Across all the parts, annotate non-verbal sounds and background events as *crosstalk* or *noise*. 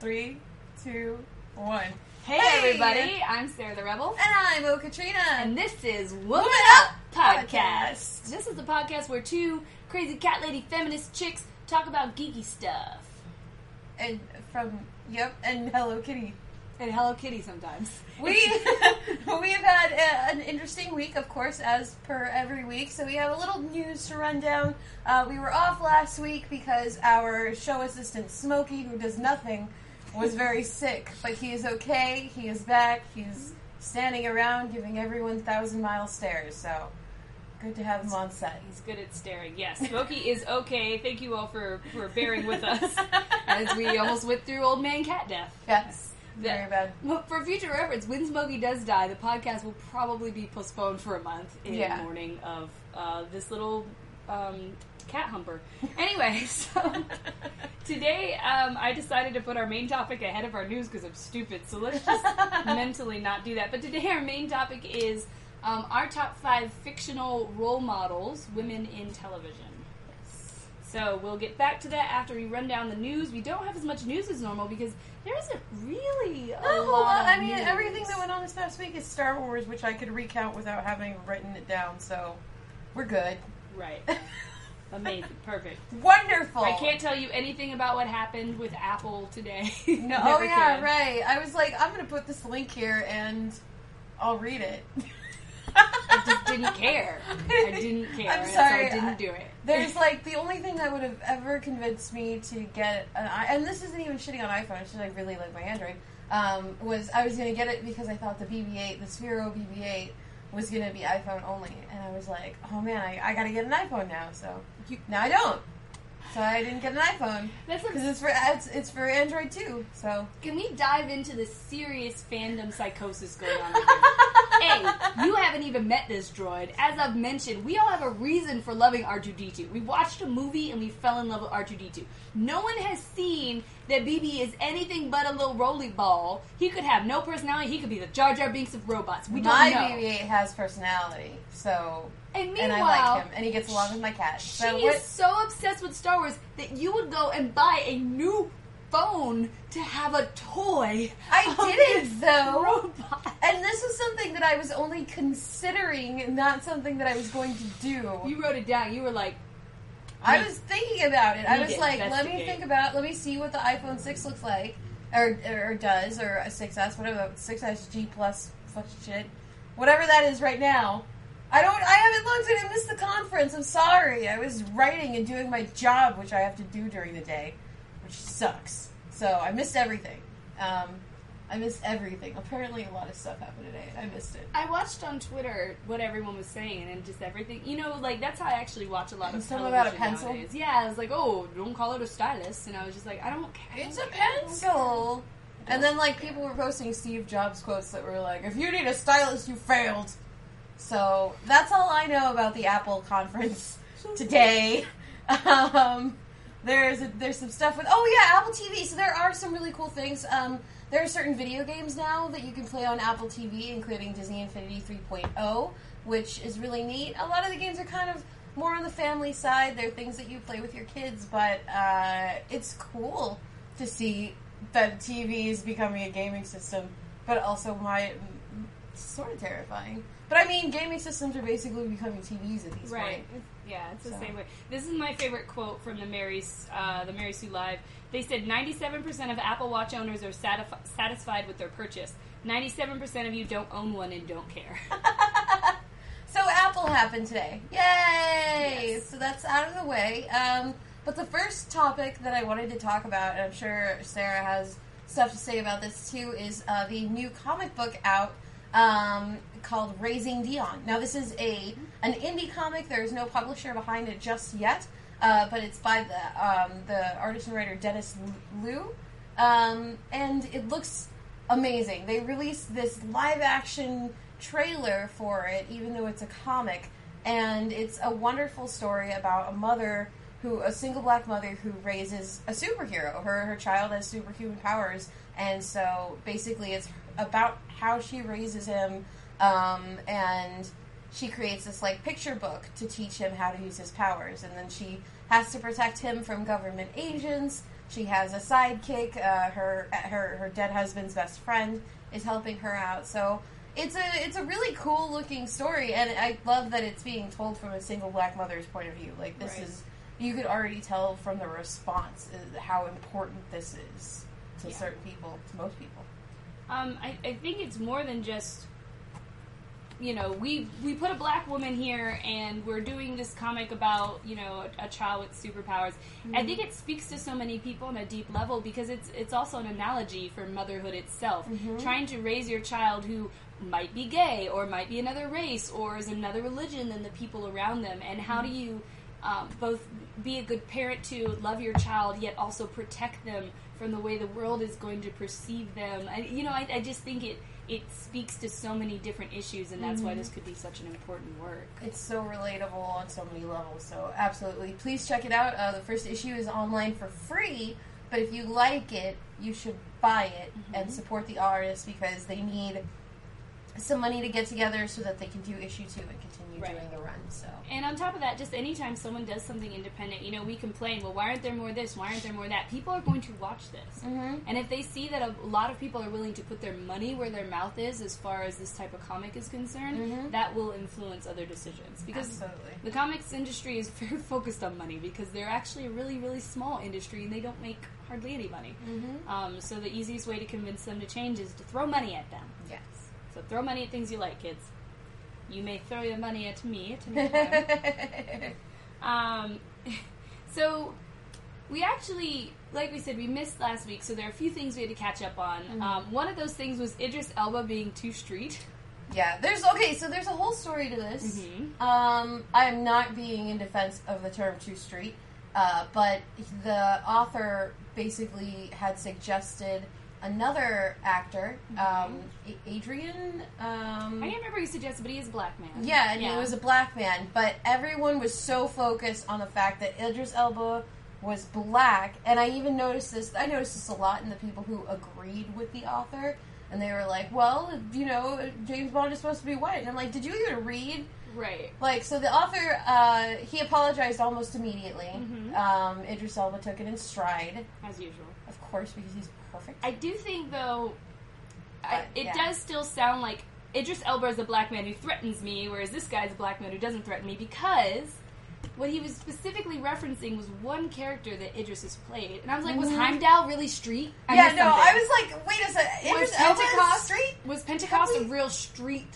Three, two, one. Hey, Hey! everybody, I'm Sarah the Rebel, And I'm O Katrina. and this is Woman Woman Up Podcast. Podcast. This is the podcast where two crazy cat lady feminist chicks talk about geeky stuff. and from yep, and Hello Kitty. And Hello Kitty sometimes. We *laughs* we have had a, an interesting week, of course, as per every week. So we have a little news to run down. Uh, we were off last week because our show assistant Smokey, who does nothing, was very sick, but he is okay. He is back. He's standing around giving everyone thousand mile stares. So good to have him on set. He's good at staring. Yes, Smokey is okay. Thank you all for, for bearing with us *laughs* as we almost went through old man cat death. Yes, very bad. Well, for future reference, when Smokey does die, the podcast will probably be postponed for a month in Yeah. mourning of uh, this little um, cat humper. Anyway, *laughs* so today um, I decided to put our main topic ahead of our news because I'm stupid. So let's just *laughs* mentally not do that. But today our main topic is um, our top five fictional role models, women in television. So we'll get back to that after we run down the news. We don't have as much news as normal because there isn't really a whole lot. of I mean, news. everything that went on this past week is Star Wars, which I could recount without having written it down. So we're good. right, *laughs* amazing, perfect. Wonderful. I can't tell you anything about what happened with Apple today. *laughs* No. Oh yeah, can. right. I was like, I'm gonna put this link here and I'll read it. *laughs* I just didn't care. I *laughs* didn't care. I'm sorry, so I didn't do it. There's like the only thing that would have ever convinced me to get an i and this isn't even shitting on iPhone. It's just I really like my Android. Um, was I was gonna get it because I thought the BB-8, the Sphero BB-8, was gonna be iPhone only, and I was like, oh man, I, I gotta get an iPhone now. So You- now I don't. So I didn't get an iPhone because it's for it's, it's for Android too. So Can we dive into the serious fandom psychosis going on? *laughs* A, you haven't even met this droid. As I've mentioned, we all have a reason for loving R2D2. We watched a movie and we fell in love with R2D2. No one has seen that BB is anything but a little roly ball. He could have no personality. He could be the Jar Jar Binks of robots. We don't my know. BB-8 has personality. So And and I meanwhile, like him, and he gets along with my cat. she So is what? so obsessed with Star Wars that you would go and buy a new phone to have a toy. I didn't though. Robot. And this was something that I was only considering, not something that I was going to do. You wrote it down. You were like, I was thinking about it. I was like, let me think about, let me see what the iPhone 6 looks like, or, or does, or a 6S, whatever, 6S G plus fuck shit, whatever that is right now. I don't, I haven't looked and I missed the conference. I'm sorry. I was writing and doing my job, which I have to do during the day, which sucks. So I missed everything. Um, I missed everything. Apparently, a lot of stuff happened today, and I missed it. I watched on Twitter what everyone was saying and just everything. You know, like that's how I actually watch a lot of stuff about a pencil? nowadays. Yeah, I was like, oh, don't call it a stylus, and I was just like, I don't care. It's a pencil. And then, like, people were posting Steve Jobs quotes that were like, if you need a stylus, you failed. So, that's all I know about the Apple conference *laughs* today. Um, there's there's some stuff with, oh yeah, Apple TV. So, there are some really cool things. Um, there are certain video games now that you can play on Apple TV, including Disney Infinity 3.0, which is really neat. A lot of the games are kind of more on the family side. They're things that you play with your kids, but uh, it's cool to see that TV is becoming a gaming system, but also my sort of terrifying. But I mean, gaming systems are basically becoming TVs at these Right. point. Yeah, it's the So. same way. This is my favorite quote from the Mary, uh, the Mary Sue Live. They said 97% of Apple Watch owners are satisf- satisfied with their purchase. 97% of you don't own one and don't care. *laughs* So Apple happened today. Yay! Yes. So that's out of the way. Um, but the first topic that I wanted to talk about, and I'm sure Sarah has stuff to say about this too, is uh, the new comic book out um, called Raising Dion. Now this is a an indie comic. There is no publisher behind it just yet, uh, but it's by the um, the artist and writer Dennis Liu, um, and it looks amazing. They released this live action trailer for it, even though it's a comic, and it's a wonderful story about a mother who, a single black mother who raises a superhero. Her her child has superhuman powers, and so basically it's about how she raises him, um, and she creates this like picture book to teach him how to use his powers, and then she has to protect him from government agents She has a sidekick. Uh, her her her dead husband's best friend is helping her out. So it's a it's a really cool looking story, and I love that it's being told from a single black mother's point of view. Like this Right. is you could already tell from the response uh, how important this is to Yeah. certain people, to most people. Um, I, I think it's more than just you know we we put a black woman here and we're doing this comic about you know a, a child with superpowers. I think it speaks to so many people on a deep level because it's it's also an analogy for motherhood itself. Trying to raise your child who might be gay or might be another race or is another religion than the people around them, and how do you um, both be a good parent to love your child yet also protect them from the way the world is going to perceive them. I, you know, I, I just think it it speaks to so many different issues, and that's why this could be such an important work. It's so relatable on so many levels. So absolutely, please check it out. Uh, the first issue is online for free, but if you like it, you should buy it and support the artist because they need some money to get together so that they can do issue two and continue Right. doing the run. So And on top of that, just anytime someone does something independent, you know, we complain, well, why aren't there more this? Why aren't there more that? People are going to watch this. Mhm. And if they see that a lot of people are willing to put their money where their mouth is as far as this type of comic is concerned, Mhm. that will influence other decisions. Because absolutely, the comics industry is *laughs* very focused on money because they're actually a really, really small industry and they don't make hardly any money. Mhm. Um, so the easiest way to convince them to change is to throw money at them. yes. So throw money at things you like, kids. You may throw your money at me at any time. um, *laughs* so we actually, like we said, we missed last week, so there are a few things we had to catch up on. Mm-hmm. Um, one of those things was Idris Elba being too street. yeah, there's okay. So there's a whole story to this. Mhm. Um, I'm not being in defense of the term "too street," uh, but the author basically had suggested another actor, um, A- Adrian. Um, I can't remember who he suggested, but he is a black man. yeah, and he was a black man, but everyone was so focused on the fact that Idris Elba was black, and I even noticed this. I noticed this a lot in the people who agreed with the author, and they were like, "Well, you know, James Bond is supposed to be white," and I'm like, "Did you even read?" right. Like, so the author, uh, he apologized almost immediately. Mhm. Um, Idris Elba took it in stride, As usual. of course, because he's perfect. I do think, though, I, it yeah. does still sound like Idris Elba is a black man who threatens me, whereas this guy's a black man who doesn't threaten me because what he was specifically referencing was one character that Idris has played, and I was like, was Mhm. Heimdall really street? I yeah, no, something. I was like, wait a second, was Idris Elba Pentecost street? was Pentecost a real street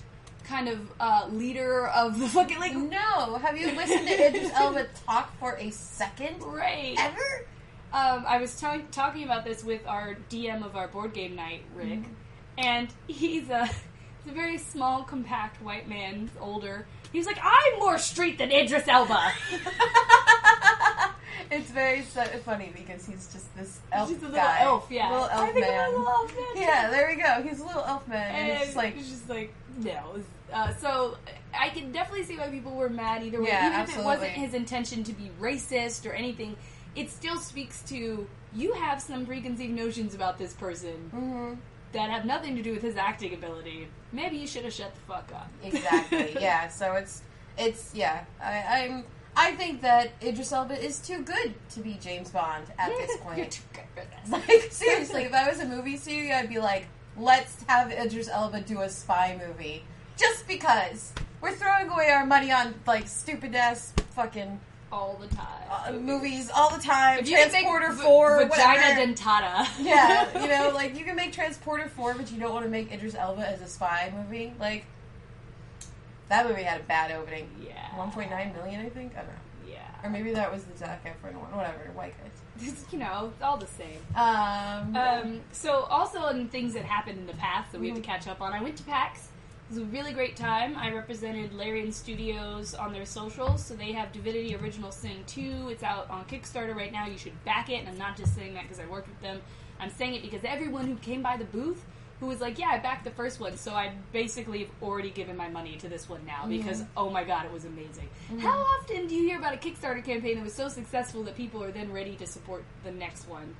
kind of uh, leader of the fucking like No, have you listened to *laughs* Idris Elba talk for a second? right? Ever? Um, I was telling talking about this with our DM of our board game night, Rick, and he's a he's a very small, compact white man, older. He was like, "I'm more street than Idris Elba." *laughs* it's very so funny because he's just this elf He's a little guy. elf, yeah. Little elf I think man. I'm a little elf man. Yeah, there we go. He's a little elf man. And, And it's just like, it's just like no. Uh, so I can definitely see why people were mad either way. Yeah, Even if it wasn't his intention to be racist or anything, it still speaks to you have some preconceived notions about this person mhm. that have nothing to do with his acting ability. Maybe you should have shut the fuck up. exactly. *laughs* yeah, so it's, it's, yeah. I, I'm, I think that Idris Elba is too good to be James Bond at this point. You're too good for this. *laughs* Like, *laughs* seriously, if I was a movie studio, I'd be like, let's have Idris Elba do a spy movie. Just because. We're throwing away our money on, like, stupid ass fucking all the time. uh, movies all the time. If Transporter v- 4, vagina whatever. dentata. *laughs* yeah, you know, *laughs* like, you can make Transporter 4, but you don't want to make Idris Elba as a spy movie. Like, that movie had a bad opening. yeah, 1.9 million, I think? I don't know. Yeah, Or maybe that was the Zac Efron one. Whatever, white guys. You know, it's all the same. Um, Um, so also in things that happened in the past that we have Mm-hmm. to catch up on, I went to PAX. It was a really great time. I represented Larian Studios on their socials, so they have Divinity Original Sin 2. It's out on Kickstarter right now. You should back it, and I'm not just saying that because I worked with them. I'm saying it because everyone who came by the booth who was like, "Yeah, I backed the first one," so I basically have already given my money to this one now because oh my god, it was amazing. How often do you hear about a Kickstarter campaign that was so successful that people are then ready to support the next one?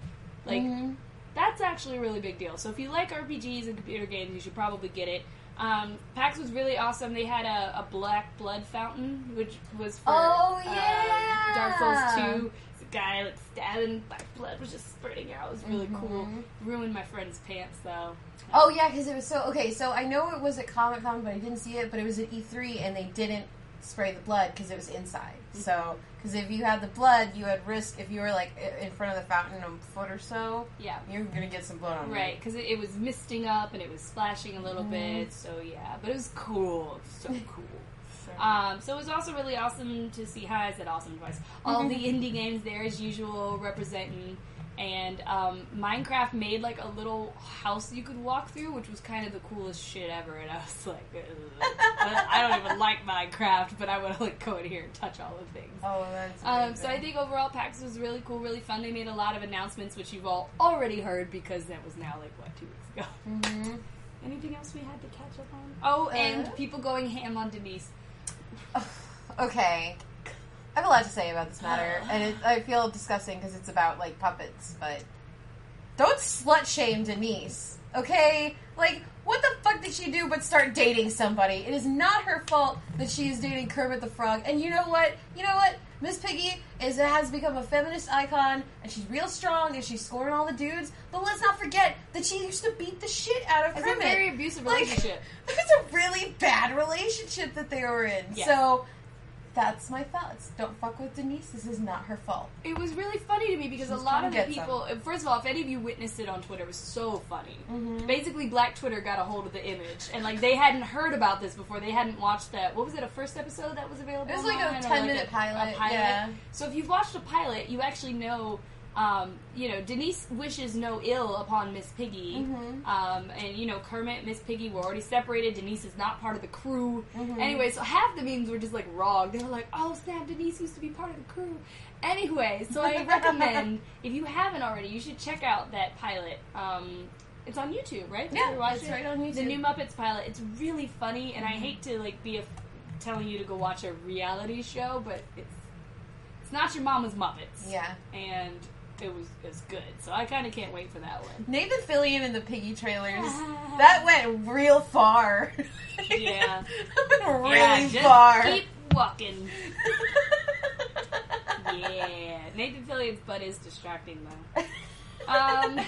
Like mhm. that's actually a really big deal. So if you like RPGs and computer games, you should probably get it. Um, PAX was really awesome. They had a, a black blood fountain, which was for Oh, uh, yeah! Dark Souls 2. guy like stabbing, like blood was just spurting out. It was really cool. Mhm. Ruined my friend's pants though. Oh yeah, because it was so okay. So I know it was at Comic Con, but I didn't see it. But it was at E3, and they didn't spray the blood because it was inside. Mm-hmm. So because if you had the blood, you had risk if you were like in front of the fountain a foot or so, Yeah. you're gonna get some blood on you. Right, because it, it was misting up and it was splashing a little Mhm. bit. So yeah, but it was cool. So *laughs* cool. So- Um, so it was also really awesome to see. Hi, I said awesome twice. All the *laughs* indie games there as usual representing, and um, Minecraft made like a little house you could walk through, which was kind of the coolest shit ever. And I was *laughs* like, I I don't even *laughs* like Minecraft, but I want to like go in here and touch all the things. oh, that's Um, so I think overall PAX was really cool, really fun. They made a lot of announcements, which you've all already heard because that was now like what two weeks ago. Mhm. Anything else we had to catch up on? Oh, and Uh. people going ham on Denise. *laughs* okay. I have a lot to say about this *sighs* matter, and it, I feel disgusting because it's about like puppets. But don't slut shame Denise, okay? Like, what the fuck did she do but start dating somebody? It is not her fault that she is dating Kermit the Frog. And you know what? You know what? Miss Piggy is has become a feminist icon, and she's real strong, and she's scoring all the dudes. But let's not forget that she used to beat the shit out of It's Kermit. a very abusive Like, relationship. *laughs* It was a really bad relationship that they were in. Yeah. So that's my thoughts. Don't fuck with Denise. This is not her fault. It was really funny to me because a lot of the people. First of all, if any of you witnessed it on Twitter, it was so funny. Mhm. Basically, Black Twitter got a hold of the image, and like they hadn't heard about this before. They hadn't watched that. What was it? A first episode that was available. It was like a online, or 10 minute pilot, yeah. So if you've watched a pilot, you actually know. Um, you know, Denise wishes no ill upon Miss Piggy. Mhm. Um, and, you know, Kermit and Miss Piggy were already separated. Denise is not part of the crew. Mhm. Anyway, so half the memes were just like wrong. They were like, oh snap, Denise used to be part of the crew. Anyway, so I *laughs* recommend, if you haven't already, you should check out that pilot. Um, it's on YouTube, right? Yeah, it's it? right on YouTube. The new Muppets pilot. It's really funny, and I hate to like be a, telling you to go watch a reality show, but it's it's not your mama's Muppets. Yeah. and it was was good. So I kind of can't wait for that one. Nathan Fillion in the Piggy trailers. *laughs* that went real far. Yeah. *laughs* really Yeah, far. Keep walking. *laughs* Yeah, Nathan Fillion's butt is distracting though. Um,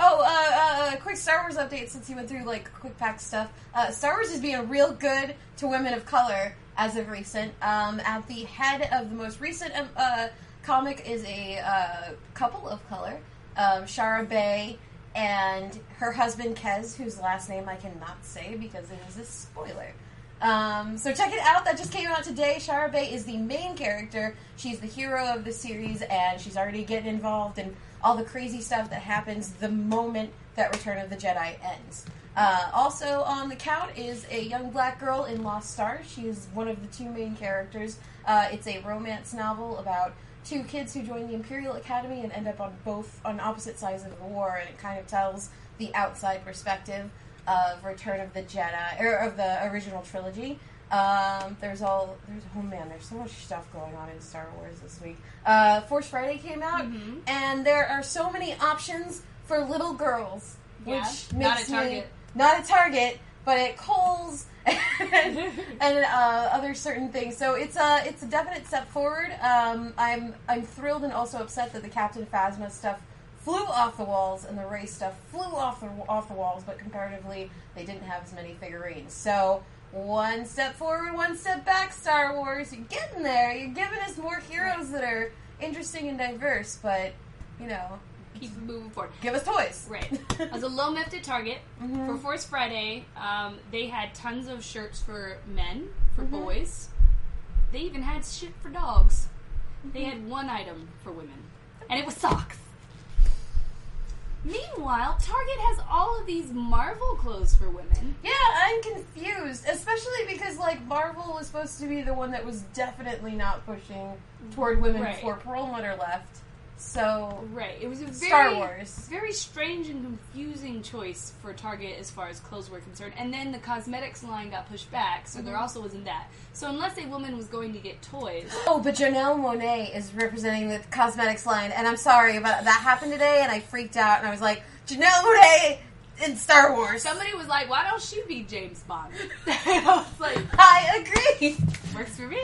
oh, uh, uh, quick Star Wars update since you went through like quick pack stuff. Uh, Star Wars is being real good to women of color as of recent. Um, at the head of the most recent um, uh, comic is a uh, couple of color, um, Shara Bey and her husband Kes, whose last name I cannot say because it is a spoiler. Um, so check it out. That just came out today. Shara Bey is the main character. She's the hero of the series, and she's already getting involved in all the crazy stuff that happens the moment that Return of the Jedi ends. Uh, also on the count is a young black girl in Lost Stars. She is one of the two main characters. Uh, it's a romance novel about two kids who join the Imperial Academy and end up on both on opposite sides of the war, and it kind of tells the outside perspective of Return of the Jedi or of the original trilogy. Um, there's all there's oh man, there's so much stuff going on in Star Wars this week. Uh, Force Friday came out, Mhm. and there are so many options for little girls, Yeah, which not makes Target. me not a Target, but it Kohl's *laughs* and, and uh, other certain things. So it's a it's a definite step forward. Um, I'm I'm thrilled and also upset that the Captain Phasma stuff flew off the walls and the Rey stuff flew off the off the walls, but comparatively they didn't have as many figurines. So one step forward, one step back. Star Wars, you're getting there. You're giving us more heroes that are interesting and diverse, but you know, keep moving forward. give us toys. Right. *laughs* I was a low miffed at Target Mhm. for Force Friday. Um, they had tons of shirts for men, for Mhm. boys. They even had shit for dogs. They Mm-hmm. had one item for women, and it was socks. Meanwhile, Target has all of these Marvel clothes for women. Yeah, I'm confused, especially because like Marvel was supposed to be the one that was definitely not pushing toward women Right. before Perlmutter left. So Right. It was a very, Star Wars. very strange and confusing choice for Target as far as clothes were concerned. And then the cosmetics line got pushed back, so Mm-hmm. there also wasn't that. So unless a woman was going to get toys, Oh, but Janelle Monáe is representing the cosmetics line, and I'm sorry about that happened today, and I freaked out, and I was like, Janelle Monáe in Star Wars. somebody was like, "Why don't she be James Bond?" *laughs* I was like, I agree. "Works for me."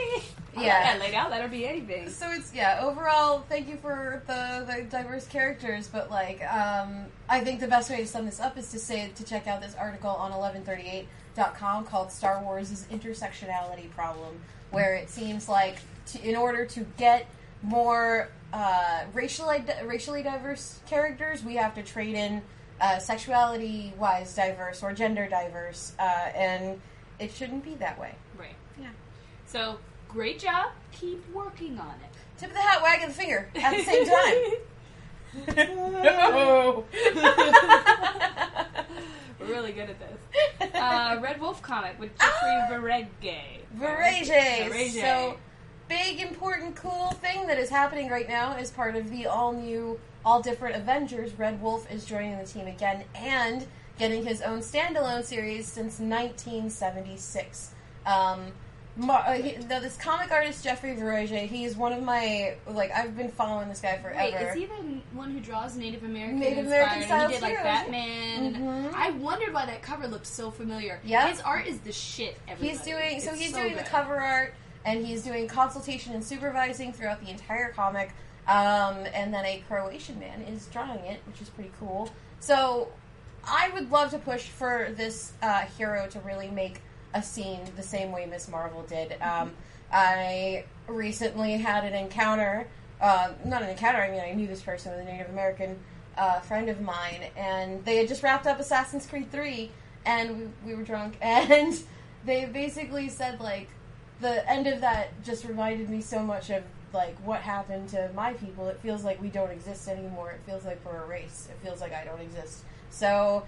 I Yeah. like that laid out. That'll be anything. So it's yeah. Overall, thank you for the, the diverse characters, but like, um, I think the best way to sum this up is to say to check out this article on 1138.com called "Star Wars' Intersectionality Problem," where it seems like to, in order to get more uh, racially racially diverse characters, we have to trade in uh, sexuality wise diverse or gender diverse, uh, and it shouldn't be that way. Right. Yeah. So great job. Keep working on it. Tip of the hat, wagging the finger at the same time. no. *laughs* We're really good at this. Uh, Red Wolf comic with Jeffrey Veregge. Veregge. Veregge. So, big, important, cool thing that is happening right now as part of the all new, all different Avengers. Red Wolf is joining the team again and getting his own standalone series since 1976. Um, Mar- uh, he, the, this comic artist Jeffrey Veregge, he's one of my like I've been following this guy forever. Wait, is he the one who draws Native American? Native? American style He did like heroes. Batman. Mhm. And I wondered why that cover looked so familiar. Yeah, his art is the shit. Everybody. He's doing so. It's He's doing the cover art, and he's doing consultation and supervising throughout the entire comic. Um, and then a Croatian man is drawing it, which is pretty cool. So, I would love to push for this uh, hero to really make a scene the same way Ms. Marvel did. Um, I recently had an encounter. Uh, not an encounter. I mean, I knew this person was a Native American uh, friend of mine, and they had just wrapped up Assassin's Creed Three, and we, we were drunk, *laughs* and they basically said like the end of that just reminded me so much of like what happened to my people. It feels like we don't exist anymore. It feels like we're a race. It feels like I don't exist. So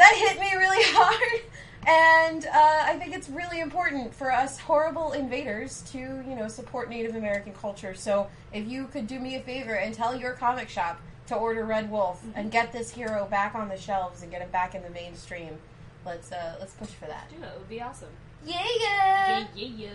that hit me really *laughs* hard. And uh, I think it's really important for us horrible invaders to, you know, support Native American culture. So if you could do me a favor and tell your comic shop to order Red Wolf and get this hero back on the shelves and get him back in the mainstream, let's uh, let's push for that. Yeah, it would be awesome. Yeah, Yeah, yeah, yeah.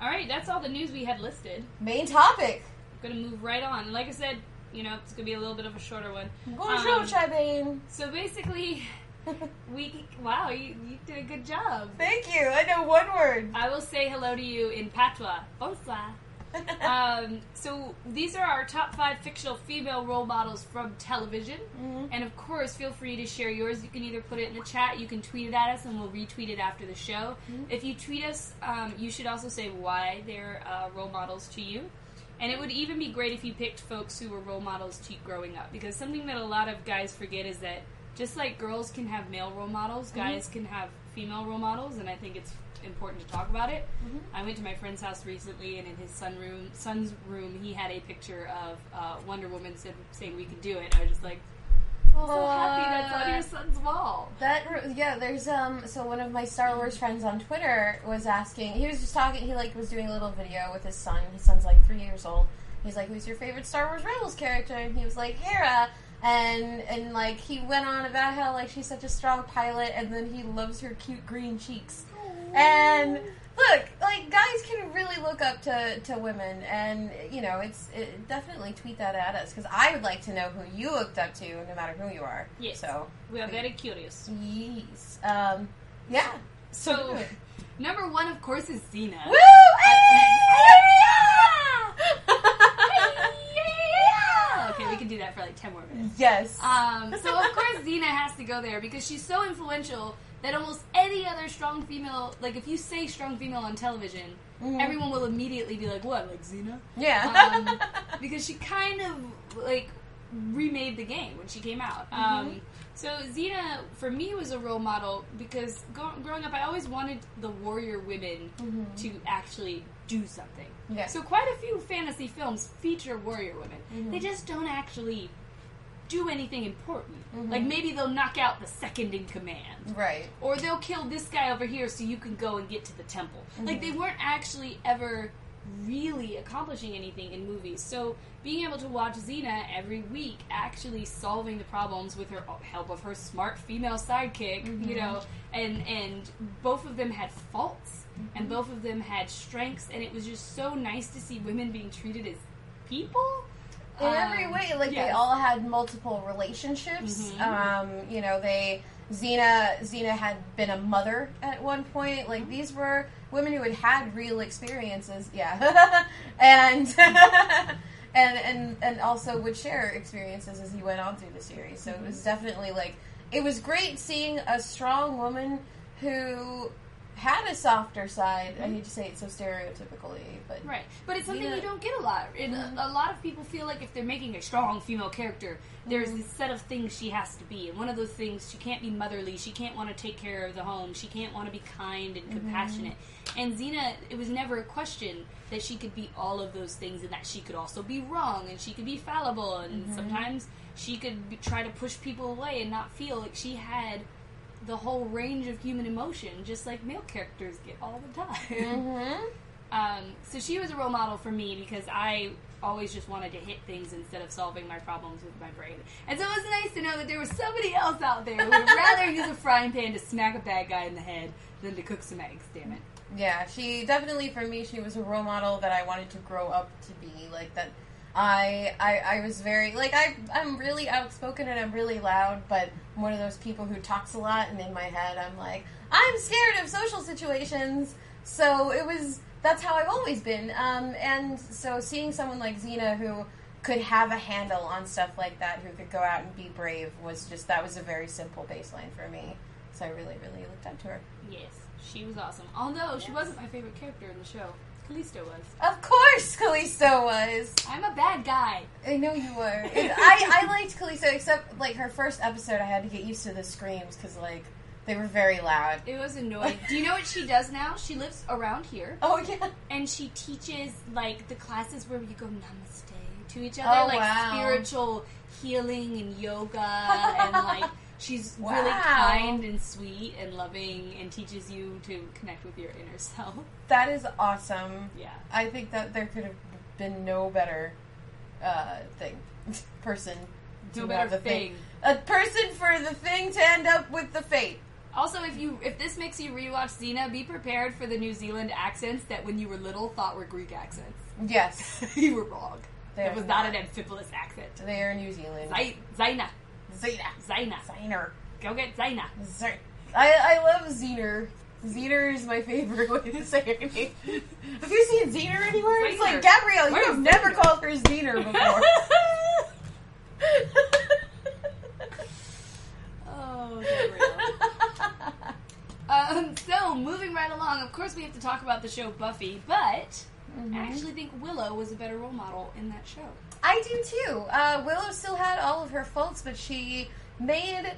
All right, that's all the news we had listed. Main topic. gonna move right on. Like I said, you know, it's gonna be a little bit of a shorter one. Bonjour, Um, Chabane. So basically, *laughs* we wow, you, you did a good job. Thank you. I know one word. I will say hello to you in patois. Bonsoir. *laughs* Um, so these are our top five fictional female role models from television. Mhm. And of course, feel free to share yours. You can either put it in the chat, you can tweet it at us, and we'll retweet it after the show. If you tweet us, um, you should also say why they're uh, role models to you. And it would even be great if you picked folks who were role models to you growing up. Because something that a lot of guys forget is that just like girls can have male role models, guys can have female role models, and I think it's important to talk about it. I went to my friend's house recently, and in his son room, son's room, he had a picture of uh, Wonder Woman said, saying we can do it. I was just like, so happy that's on your son's wall. That yeah, there's um. So one of my Star Wars friends on Twitter was asking. He was just talking. He like was doing a little video with his son. His son's like three years old. He's like, "Who's your favorite Star Wars Rebels character?" And he was like, "Hera." And and like he went on about how like she's such a strong pilot, and then he loves her cute green cheeks. And look, like guys can really look up to, to women, and you know, it's it, definitely tweet that at us because I would like to know who you looked up to, no matter who you are. Yes. So We are very curious. yes, um, yeah. So, number one, of course, is Xena. Woo! Okay, we can do that for like 10 more minutes. Yes. Um, *laughs* so of course Xena has to go there because she's so influential that almost any other strong female, like if you say strong female on television, Mhm. everyone will immediately be like, "What, like Xena?" yeah. Um, *laughs* because she kind of like remade the game when she came out. Um, so Xena, for me, was a role model because go- growing up, I always wanted the warrior women Mhm. to actually do something. Yeah. So quite a few fantasy films feature warrior women. Mhm. They just don't actually do anything important. Mhm. Like maybe they'll knock out the second in command, right. or they'll kill this guy over here so you can go and get to the temple. Like Mhm. they weren't actually ever really accomplishing anything in movies. So being able to watch Xena every week actually solving the problems with her help of her smart female sidekick, you Mhm. know, and and both of them had faults and Mm-hmm. both of them had strengths and it was just so nice to see women being treated as people. In every Um, way. Like they all had multiple relationships. Mhm. Um, you know, they Xena Xena had been a mother at one point. Like Mm-hmm. these were women who had had real experiences. Yeah, *laughs* and. *laughs* And, and and also would share experiences as he went on through the series. So it was Mm-hmm. definitely like it was great seeing a strong woman who had a softer side. I mm-hmm. hate to say it so stereotypically, but Right, but it's something Xena- you don't get a lot. And Mhm. a, a lot of people feel like if they're making a strong female character, there's mm-hmm. a set of things she has to be, and one of those things she can't be motherly, she can't want to take care of the home, she can't want to be kind and mm-hmm. compassionate. And Xena, it was never a question that she could be all of those things, and that she could also be wrong, and she could be fallible, and sometimes she could be, try to push people away and not feel like she had the whole range of human emotion, just like male characters get all the time. hmm *laughs* Um, so she was a role model for me because I always just wanted to hit things instead of solving my problems with my brain. And so it was nice to know that there was somebody else out there who would *laughs* rather use a frying pan to smack a bad guy in the head than to cook some eggs, damn it. Yeah, she definitely for me she was a role model that I wanted to grow up to be like that. I I, I was very like I I'm really outspoken and I'm really loud, but I'm one of those people who talks a lot and in my head I'm like I'm scared of social situations. So it was that's how I've always been. Um, and so seeing someone like Xena who could have a handle on stuff like that, who could go out and be brave, was just that was a very simple baseline for me. So I really really looked up to her. Yes, she was awesome. Although she wasn't my favorite character in the show. Callisto was. Of course, Callisto was. I'm a bad guy. I know you were. It- I, I *laughs* liked Callisto, except like her first episode, I had to get used to the screams because like they were very loud. It was annoying. Do you know what she does now? She lives around here. Oh yeah. and she teaches like the classes where you go namaste to each Oh, other, like wow. spiritual healing and yoga, and like *laughs* she's really kind and sweet and loving, and teaches you to connect with your inner *laughs* self. That is awesome. Yeah, I think that there could have been no better uh, thing *laughs* person. to no better the thing. A person for the thing to end up with the fate. Also, if you if this makes you rewatch Xena, be prepared for the New Zealand accents that when you were little thought were Greek accents. *laughs* Yes, you were wrong. They It was not not. an amphibolous accent. they are New Zealand. Zai- Zaina, Xena. Zaina, Zener. go get Zaina. Zer- I, I love Zener. Zener is my favorite way to say her name. *laughs* Have you seen Zener anywhere? It's like. Gabrielle. You Where's have never Zener? called her Zener *laughs* before. *laughs* oh, Gabrielle. Um, so, moving right along, of course, we have to talk about the show Buffy, but Mm-hmm. I actually think Willow was a better role model in that show. I do too. Uh, Willow still had all of her faults, but she made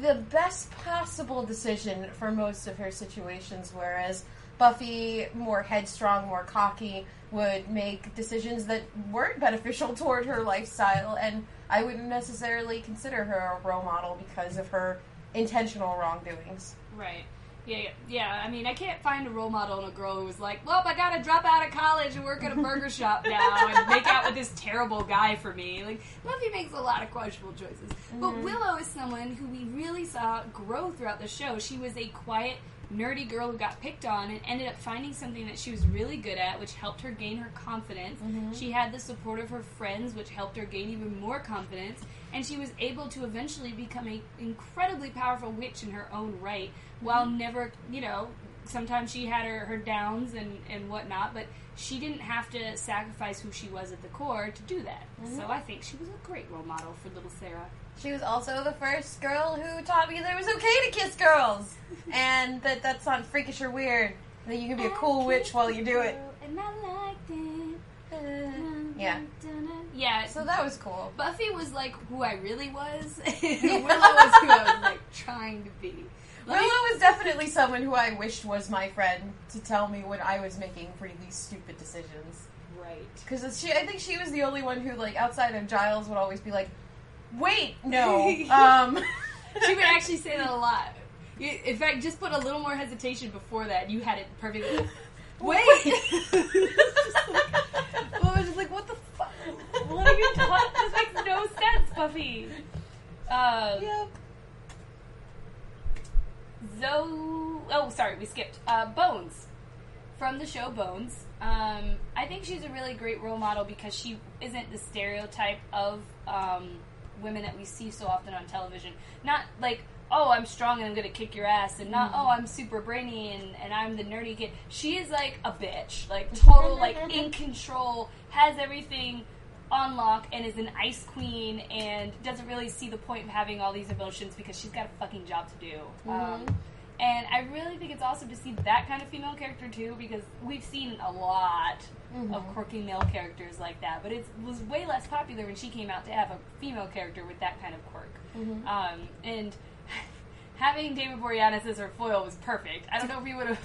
the best possible decision for most of her situations, whereas Buffy, more headstrong, more cocky, would make decisions that weren't beneficial *laughs* toward her lifestyle, and I wouldn't necessarily consider her a role model because of her intentional wrongdoings. Right. Yeah, yeah, yeah. I mean, I can't find a role model in a girl who was like, "Well, I gotta drop out of college and work at a burger shop *laughs* now and make out with this terrible guy for me." Like, Buffy makes a lot of questionable choices, but mm-hmm. Willow is someone who we really saw grow throughout the show. She was a quiet, nerdy girl who got picked on and ended up finding something that she was really good at, which helped her gain her confidence. Mm-hmm. She had the support of her friends, which helped her gain even more confidence, and she was able to eventually become a incredibly powerful witch in her own right, while never, you know, sometimes she had her, her downs and, and whatnot, but she didn't have to sacrifice who she was at the core to do that. Mm-hmm. So I think she was a great role model for little Sarah. She was also the first girl who taught me that it was okay to kiss girls, and that that's not freakish or weird. That you can be a cool witch while you do it. And I liked it. Uh, yeah. Yeah, So that was cool. Buffy was like who I really was. *laughs* Willow was who I was like trying to be. Me- Willow was definitely someone who I wished was my friend to tell me when I was making really stupid decisions. right. Because she, I think she was the only one who, like, outside of Giles, would always be like, "Wait, no." *laughs* um, *laughs* She would actually say that a lot. You- In fact, just put a little more hesitation before that. You had it perfectly. Wait. Well, I was just like, what the fuck? What are you? This makes no sense, Buffy. Uh, yeah. Zoe. Oh, sorry, we skipped. Uh, Bones. From the show Bones. Um, I think she's a really great role model because she isn't the stereotype of um, women that we see so often on television. Not like, oh, I'm strong and I'm gonna kick your ass, and not, oh, I'm super brainy and, and I'm the nerdy kid. She is like a bitch, like total, like in control, has everything on lock, and is an ice queen, and doesn't really see the point of having all these emotions because she's got a fucking job to do. Um, and I really think it's awesome to see that kind of female character too, because we've seen a lot of quirky male characters like that, but it was way less popular when she came out to have a female character with that kind of quirk. Um, and *laughs* having David Boreanaz as her foil was perfect. I don't know if we would have.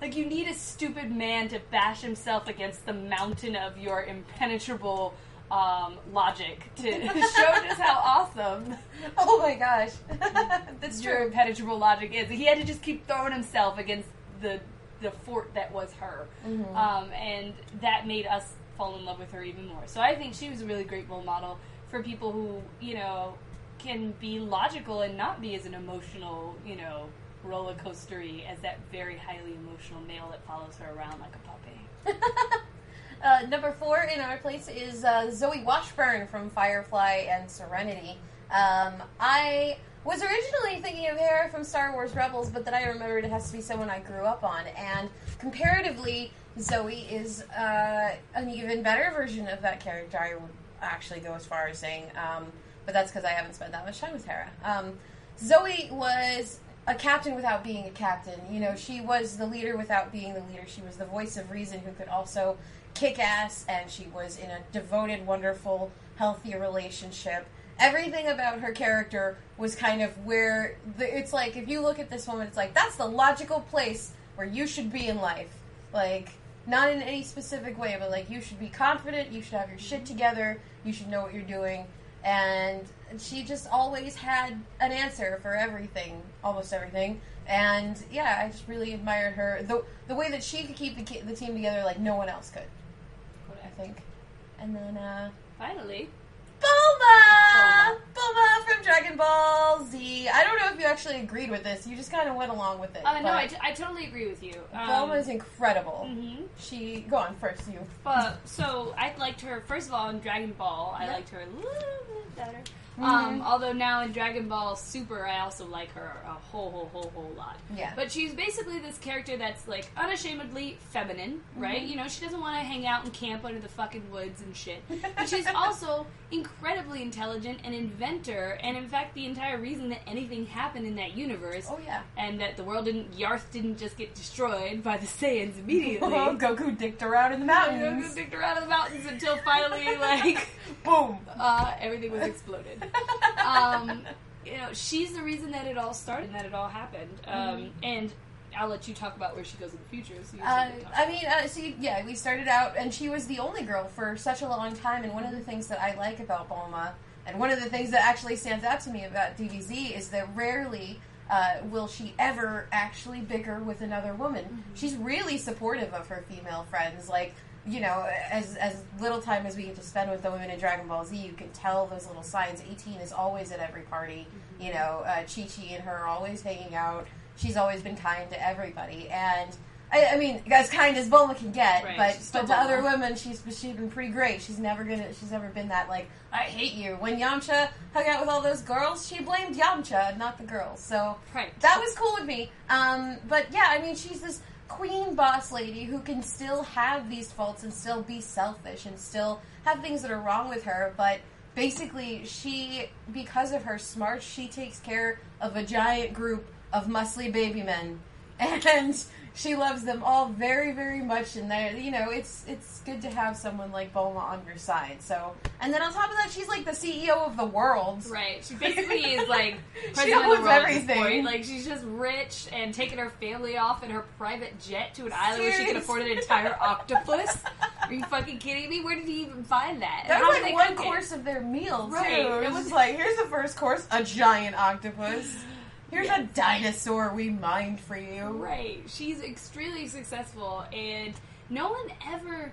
Like, you need a stupid man to bash himself against the mountain of your impenetrable um, logic to *laughs* show just how awesome *laughs* Oh my gosh, *laughs* that's your true. impenetrable logic is. He had to just keep throwing himself against the the fort that was her, Mm-hmm. um, and that made us fall in love with her even more. So I think she was a really great role model for people who you know can be logical and not be as an emotional, you know, roller coastery as that very highly emotional male that follows her around like a puppy. *laughs* Uh, number four in our place is uh, Zoe Washburn from Firefly and Serenity. Um, I was originally thinking of Hera from Star Wars Rebels, but then I remembered it has to be someone I grew up on. And comparatively, Zoe is uh, an even better version of that character. I would actually go as far as saying, um, but that's because I haven't spent that much time with Hera. Um, Zoe was a captain without being a captain. You know, she was the leader without being the leader. She was the voice of reason who could also kick ass, and she was in a devoted, wonderful, healthy relationship. Everything about her character was kind of where the, it's like if you look at this woman, it's like that's the logical place where you should be in life. Like not in any specific way, but like you should be confident, you should have your shit together, you should know what you're doing. And she just always had an answer for everything, almost everything. And yeah, I just really admired her the the way that she could keep the, ki- the team together like no one else could. I think. And then uh Finally, Bulma! Bulma from Dragon Ball Z. I don't know if you actually agreed with this. You just kind of went along with it. uh, no, I, t- I totally agree with you. Um, Bulma is incredible. mhm. She go on first, you. But so I liked her first of all in Dragon Ball. I Yeah. liked her a little bit better. Mhm. Um, although now in Dragon Ball Super, I also like her a whole, whole, whole, whole lot. Yeah. But she's basically this character that's like unashamedly feminine, right? You know, she doesn't want to hang out and camp under the fucking woods and shit. But she's *laughs* also incredibly intelligent, an inventor, and in fact, the entire reason that anything happened in that universe. Oh yeah. And that the world didn't, Yarth didn't just get destroyed by the Saiyans *laughs* immediately. Goku dicked around in the mountains. Goku dicked around in the mountains until finally, like, *laughs* Boom. uh, everything was exploded. Um, you know, she's the reason that it all started and that it all happened. Um, And I'll let you talk about where she goes in the future. So you Uh. I mean, uh, see, yeah, we started out, and she was the only girl for such a long time. And one of the things that I like about Bulma, and one of the things that actually stands out to me about DBZ, is that rarely uh, will she ever actually bicker with another woman. She's really supportive of her female friends. Like, you know, as as little time as we get to spend with the women in Dragon Ball Z, you can tell those little signs. 18 is always at every party. You know, uh, Chi Chi and her are always hanging out. She's always been kind to everybody, and I, I mean, as kind as Bulma can get, Right, but she's but to other women, she's she's been pretty great. She's never gonna, she's never been that like I hate you. When Yamcha hung out with all those girls, she blamed Yamcha, not the girls. So Right. that was cool with me. Um, but yeah, I mean, she's this queen boss lady who can still have these faults and still be selfish and still have things that are wrong with her, but basically she because of her smarts she takes care of a giant group of muscly baby men. *laughs* And she loves them all very very much and they you know it's it's good to have someone like Bulma on your side so and then on top of that she's like the CEO of the world Right. She basically is like *laughs* She president of owns the world at this everything. Like she's just rich and taking her family off in her private jet to an island where she can afford an entire octopus. Are you fucking kidding me? Where did he even find that? That was like one cook it? course of their meal too. Right. It was like, here's the first course, a giant octopus. Here's a dinosaur we mined for you. Right. She's extremely successful, and no one ever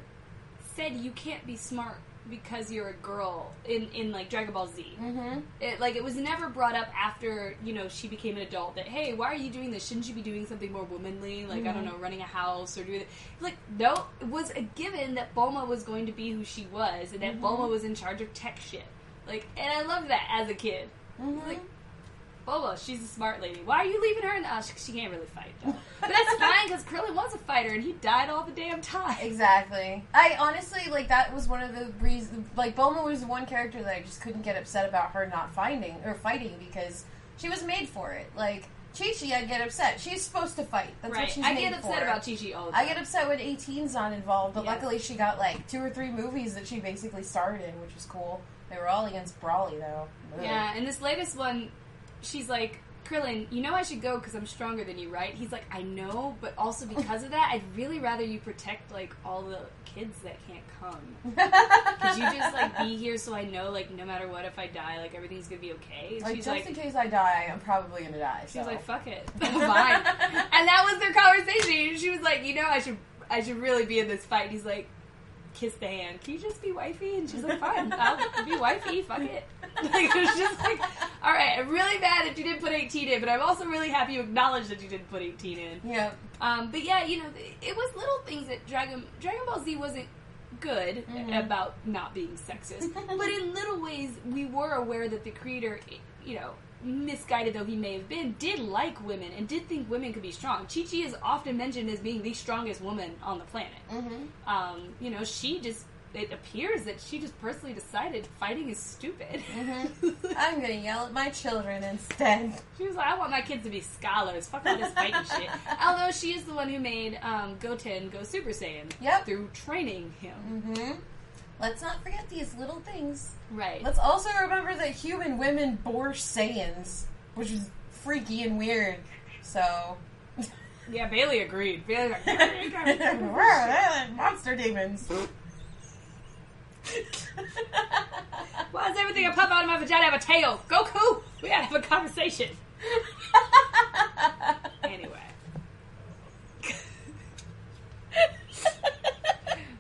said you can't be smart because you're a girl in in like Dragon Ball Z. Mm-hmm. It like it was never brought up after you know she became an adult that hey why are you doing this shouldn't you be doing something more womanly like I don't Mhm. know running a house or doing it like no it was a given that Bulma was going to be who she was and that Mhm. Bulma was in charge of tech shit like and I loved that as a kid Mm-hmm. like Bulma she's a smart lady why are you leaving her in uh, she, she can't really fight though but that's *laughs* fine because Krillin was a fighter and he died all the damn time Exactly. I honestly like that was one of the reasons. Like Bulma was the one character that I just couldn't get upset about her not finding or fighting because she was made for it. Like Chi Chi, I get upset. She's supposed to fight. That's what right she's I made get upset for. about Chi Chi all the time I get upset when 18's not involved, but Yeah. luckily she got like two or three movies that she basically starred in, which was cool. They were all against Broly though. Ugh. Yeah, and this latest one, she's like, Krillin, you know I should go because I'm stronger than you, right? He's like, I know, but also because of that, I'd really rather you protect like all the kids that can't come. *laughs* Could you just like be here so I know, like, no matter what, if I die, like everything's gonna be okay? And like she's just like, in case I die, I'm probably gonna die. she So. like, fuck it, *laughs* *laughs* fine. and that was their conversation. She was like, you know, I should, I should really be in this fight. And he's like. Kiss the hand. Can you just be wifey? And she's like, fine, I'll be wifey. Fuck it. *laughs* Like it was just like, all right. I'm really mad that you didn't put 18 in, but I'm also really happy you acknowledged that you didn't put 18 in. yeah. Um, but yeah, you know, it was little things that Dragon Dragon Ball Z wasn't good Mhm. about not being sexist, but in little ways we were aware that the creator, you know, misguided though he may have been, did like women and did think women could be strong. Chi Chi is often mentioned as being the strongest woman on the planet. Mm-hmm. Um, you know, she just. It appears that she just personally decided fighting is stupid. Mhm. I'm gonna yell at my children instead. She was like, I want my kids to be scholars. Fuck all this fighting *laughs* shit. Although she is the one who made um, Goten go Super Saiyan Yep. through training him. Mm-hmm. Let's not forget these little things. Right. Let's also remember that human women bore Saiyans, which is freaky and weird. So, Yeah, Bailey agreed. Bailey *laughs* like, monster demons. *laughs* Why does everything that pop out of my vagina have a tail? Goku! We gotta have a conversation. *laughs* Anyway.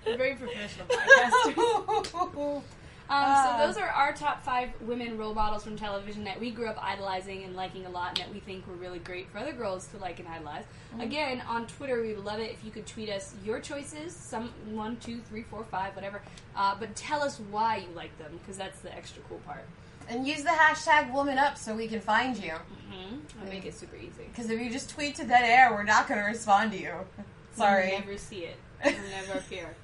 We're *laughs* very professional podcasters. Um, Uh. so those are our top five women role models from television that we grew up idolizing and liking a lot, and that we think were really great for other girls to like and idolize. Again, on Twitter, we would love it if you could tweet us your choices, some one, two, three, four, five, whatever. Uh, but tell us why you like them, because that's the extra cool part. and use the hashtag woman up so we can find you. Mm-hmm. I'll make it super easy. Because if you just tweet to dead air, we're not going to respond to you. Sorry. You'll never see it. It'll never appear.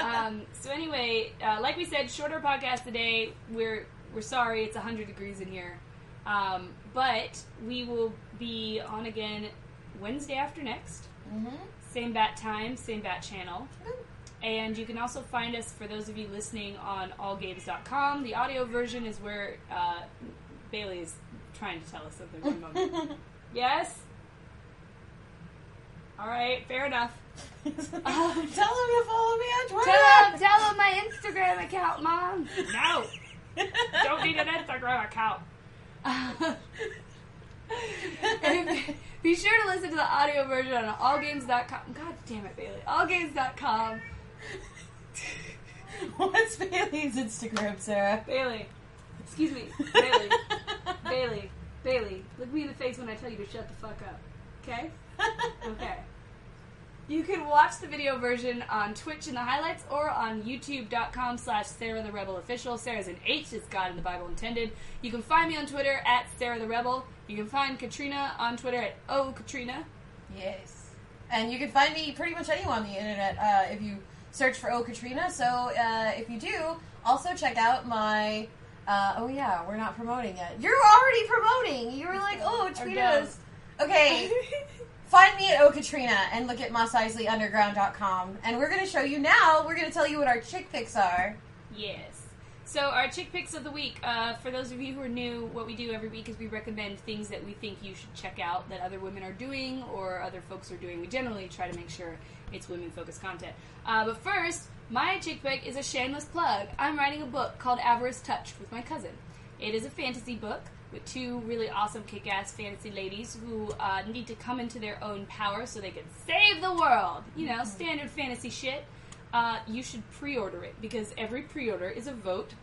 Um, so anyway, uh, like we said, shorter podcast today. We're we're sorry it's hundred degrees in here, um, but we will be on again Wednesday after next. Mhm. Same bat time, same bat channel. And you can also find us, for those of you listening, on allgames.com. The audio version is where uh, Bailey is trying to tell us something for a moment. *laughs* yes? All right, fair enough. *laughs* *laughs* Um, tell him to follow me on Twitter. Tell him, tell him my Instagram account, Mom. No, *laughs* don't need an Instagram account. and be sure to listen to the audio version on allgames.com. God damn it, Bailey. Allgames.com. What's Bailey's Instagram, Sarah? Bailey. Excuse me. Bailey. Bailey. Bailey. Look me in the face when I tell you to shut the fuck up. Okay? *laughs* Okay. You can watch the video version on Twitch in the highlights or on youtube.com slash Sarah the Rebel Official. Sarah's an H, it's God in the Bible intended. You can find me on Twitter at Sarah the Rebel. You can find Katrina on Twitter at O Katrina. Yes. And you can find me pretty much anywhere on the internet uh, if you search for O Katrina. So uh, if you do, also check out my. Uh, oh yeah, we're not promoting yet. You're already promoting. You were like, oh, tweet us. Okay, *laughs* find me at O Katrina and look at mosseisleyunderground.com. And we're going to show you now. We're going to tell you what our chick picks are. Yes. So our chick picks of the week. Uh, for those of you who are new, what we do every week is we recommend things that we think you should check out that other women are doing or other folks are doing. We generally try to make sure it's women-focused content. Uh, but first, my chick pick is a shameless plug. I'm writing a book called Avarice Touch with my cousin. It is a fantasy book with two really awesome kick-ass fantasy ladies who uh, need to come into their own power so they can save the world. You know, standard fantasy shit. uh, you should pre-order it because every pre-order is a vote.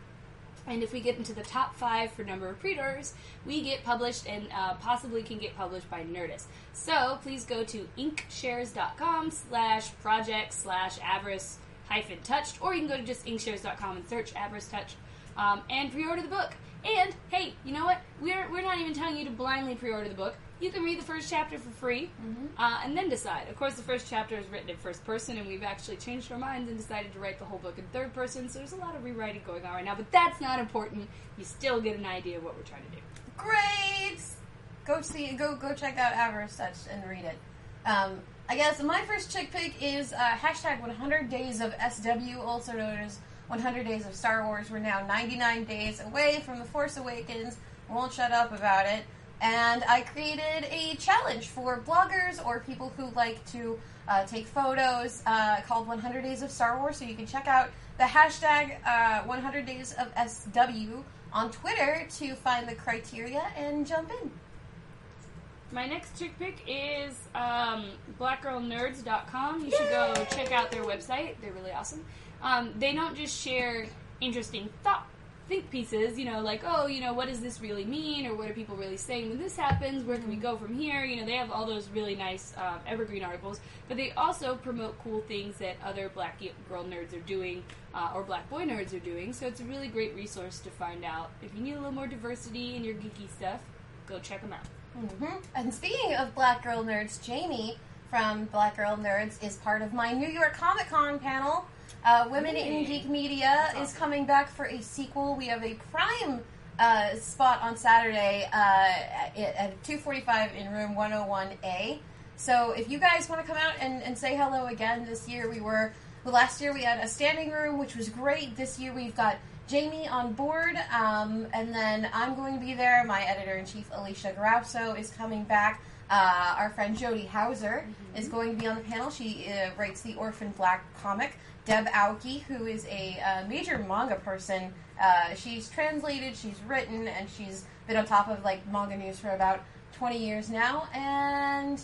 And if we get into the top five for number of pre-orders, we get published and uh, possibly can get published by Nerdist. So please go to inkshares.com slash project slash avarice hyphen touched, or you can go to just inkshares.com and search avarice touched um, and pre-order the book. And hey, you know what? We're we're not even telling you to blindly pre-order the book. You can read the first chapter for free, uh, and then decide. Of course, the first chapter is written in first person, and we've actually changed our minds and decided to write the whole book in third person. So there's a lot of rewriting going on right now, but that's not important. You still get an idea of what we're trying to do. Great. Go see. Go go check out Avarice Touch and read it. Um, I guess my first chick pick is uh, hashtag 100 Days of SW, also known as 100 Days of Star Wars. We're now 99 days away from The Force Awakens. Won't shut up about it. And I created a challenge for bloggers or people who like to uh, take photos uh, called 100 Days of Star Wars. So you can check out the hashtag uh, 100 Days of SW on Twitter to find the criteria and jump in. My next chick pick is um, blackgirlnerds.com. You should go check out their website. They're really awesome. Um, they don't just share interesting thought think pieces, you know, like, oh, you know, what does this really mean, or what are people really saying when this happens? Where can we go from here? You know, they have all those really nice um, evergreen articles, but they also promote cool things that other black girl nerds are doing, uh, or black boy nerds are doing. So it's a really great resource to find out if you need a little more diversity in your geeky stuff. Go check them out. hmm And speaking of Black Girl Nerds, Jamie from Black Girl Nerds is part of my New York Comic Con panel. Uh, Women in Geek Media That's is coming back for a sequel. We have a Prime uh, spot on Saturday uh, at, at 2:45 in room 101A. So if you guys want to come out and, and say hello again this year, we were well, last year we had a standing room, which was great. This year we've got Jamie on board, um, and then I'm going to be there. My editor in chief, Alicia Garapso, is coming back. Uh, our friend Jody Houser is going to be on the panel. She uh, writes the Orphan Black comic. Deb Aoki, who is a uh, major manga person, uh, she's translated, she's written, and she's been on top of like manga news for about 20 years now. And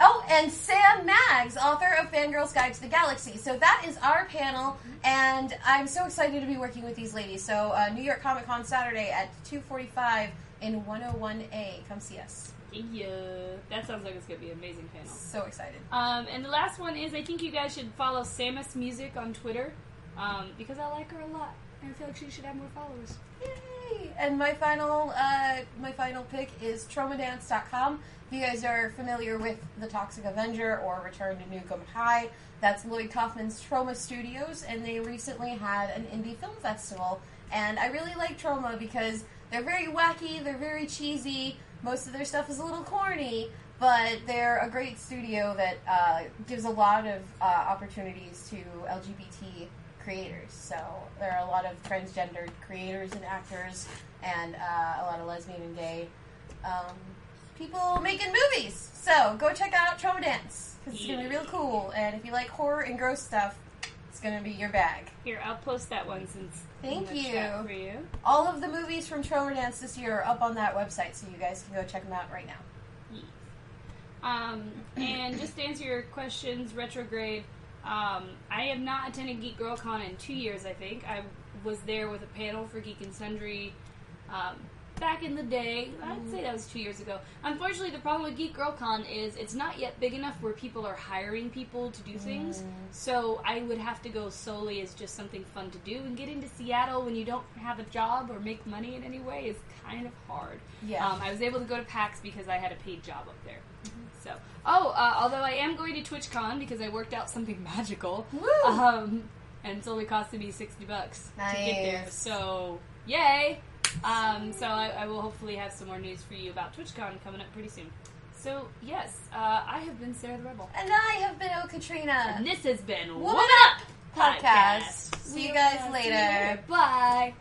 Oh, and Sam Maggs, author of Fangirl's Guide to the Galaxy. So that is our panel, and I'm so excited to be working with these ladies. So uh, New York Comic Con Saturday at 2:45 in 101A. Come see us. Yeah, that sounds like it's gonna be an amazing panel. So excited. Um, and the last one is I think you guys should follow Samus Music on Twitter um, because I like her a lot and I feel like she should have more followers. Yay! And my final, uh, my final pick is TromaDance.com. If you guys are familiar with The Toxic Avenger or Return to Nuke 'Em High, that's Lloyd Kaufman's Troma Studios, and they recently had an indie film festival. And I really like Troma because they're very wacky, they're very cheesy, most of their stuff is a little corny, but they're a great studio that uh, gives a lot of uh, opportunities to LGBT creators. So there are a lot of transgendered creators and actors, and uh, a lot of lesbian and gay um, people making movies. So go check out TromaDance because it's gonna be real cool. And if you like horror and gross stuff, it's gonna be your bag. Here, I'll post that one since Thank you. for you. All of the movies from TromaDance this year are up on that website, so you guys can go check them out right now. Um, and just to answer your questions, retrograde. Um, I have not attended Geek Girl Con in two years. I think I was there with a panel for Geek and Sundry um, back in the day. I'd say that was two years ago. Unfortunately, the problem with Geek Girl Con is it's not yet big enough where people are hiring people to do things. So I would have to go solely as just something fun to do. And getting to Seattle when you don't have a job or make money in any way is kind of hard. Yeah. Um, I was able to go to PAX because I had a paid job up there. So, oh, uh, although I am going to TwitchCon because I worked out something *laughs* magical, Woo! um, and it's only costing me sixty bucks to get there. So, yay! Um, so I, I will hopefully have some more news for you about TwitchCon coming up pretty soon. So yes, uh, I have been Sarah the Rebel, And I have been O Katrina. and this has been Woman Woman Up Podcast. See you guys later. Bye.